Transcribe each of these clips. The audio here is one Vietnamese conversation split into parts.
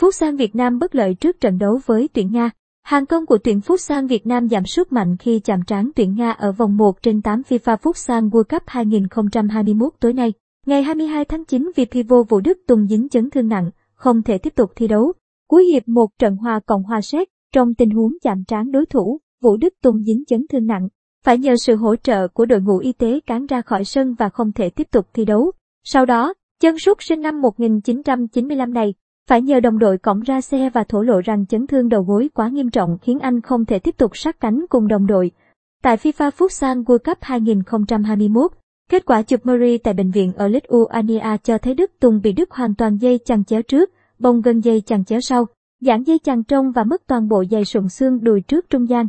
Phúc Sang Việt Nam bất lợi trước trận đấu với tuyển Nga. Hàng công của tuyển Phúc Sang Việt Nam giảm sút mạnh khi chạm trán tuyển Nga ở vòng 1 trên 8 FIFA Phúc Sang World Cup 2021 tối nay. Ngày 22 tháng 9 vì pivot Vũ Đức Tùng dính chấn thương nặng, không thể tiếp tục thi đấu. Cuối hiệp một trận hòa cộng hòa xét, trong tình huống chạm trán đối thủ, Vũ Đức Tùng dính chấn thương nặng, phải nhờ sự hỗ trợ của đội ngũ y tế cán ra khỏi sân và không thể tiếp tục thi đấu. Sau đó, chân sút sinh năm 1995 này, phải nhờ đồng đội cõng ra xe và thổ lộ rằng chấn thương đầu gối quá nghiêm trọng khiến anh không thể tiếp tục sát cánh cùng đồng đội. Tại FIFA Futsal World Cup 2021, kết quả chụp MRI tại bệnh viện ở Lithuania cho thấy Đức Tùng bị đứt hoàn toàn dây chằng chéo trước, bông gân dây chằng chéo sau, giãn dây chằng trong và mất toàn bộ dây sụn xương đùi trước trung gian.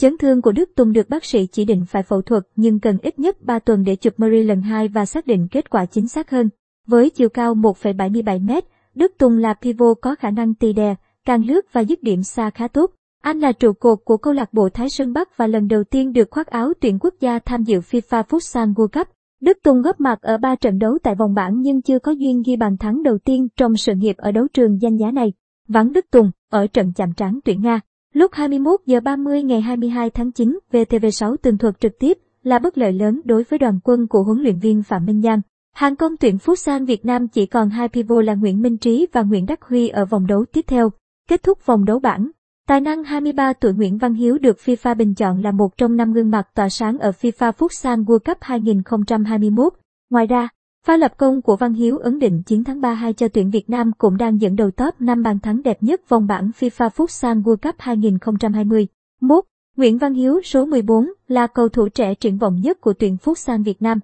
Chấn thương của Đức Tùng được bác sĩ chỉ định phải phẫu thuật nhưng cần ít nhất 3 tuần để chụp MRI lần 2 và xác định kết quả chính xác hơn. Với chiều cao 1,77 m, Đức Tùng là pivot có khả năng tì đè, càng lướt và dứt điểm xa khá tốt. Anh là trụ cột của câu lạc bộ Thái Sơn Bắc và lần đầu tiên được khoác áo tuyển quốc gia tham dự FIFA Futsal World Cup. Đức Tùng góp mặt ở 3 trận đấu tại vòng bảng nhưng chưa có duyên ghi bàn thắng đầu tiên trong sự nghiệp ở đấu trường danh giá này. Vắng Đức Tùng ở trận chạm trán tuyển Nga. Lúc 21 giờ 30 ngày 22 tháng 9, VTV6 tường thuật trực tiếp là bất lợi lớn đối với đoàn quân của huấn luyện viên Phạm Minh Giang. Hàng công tuyển Futsal Việt Nam chỉ còn hai pivot là Nguyễn Minh Trí và Nguyễn Đắc Huy ở vòng đấu tiếp theo. Kết thúc vòng đấu bảng, tài năng 23 tuổi Nguyễn Văn Hiếu được FIFA bình chọn là một trong năm gương mặt tỏa sáng ở FIFA Futsal World Cup 2021. Ngoài ra, pha lập công của Văn Hiếu ấn định chiến thắng 3-2 cho tuyển Việt Nam cũng đang dẫn đầu top 5 bàn thắng đẹp nhất vòng bảng FIFA Futsal World Cup 2020. 1. Nguyễn Văn Hiếu số 14 là cầu thủ trẻ triển vọng nhất của tuyển Futsal Việt Nam.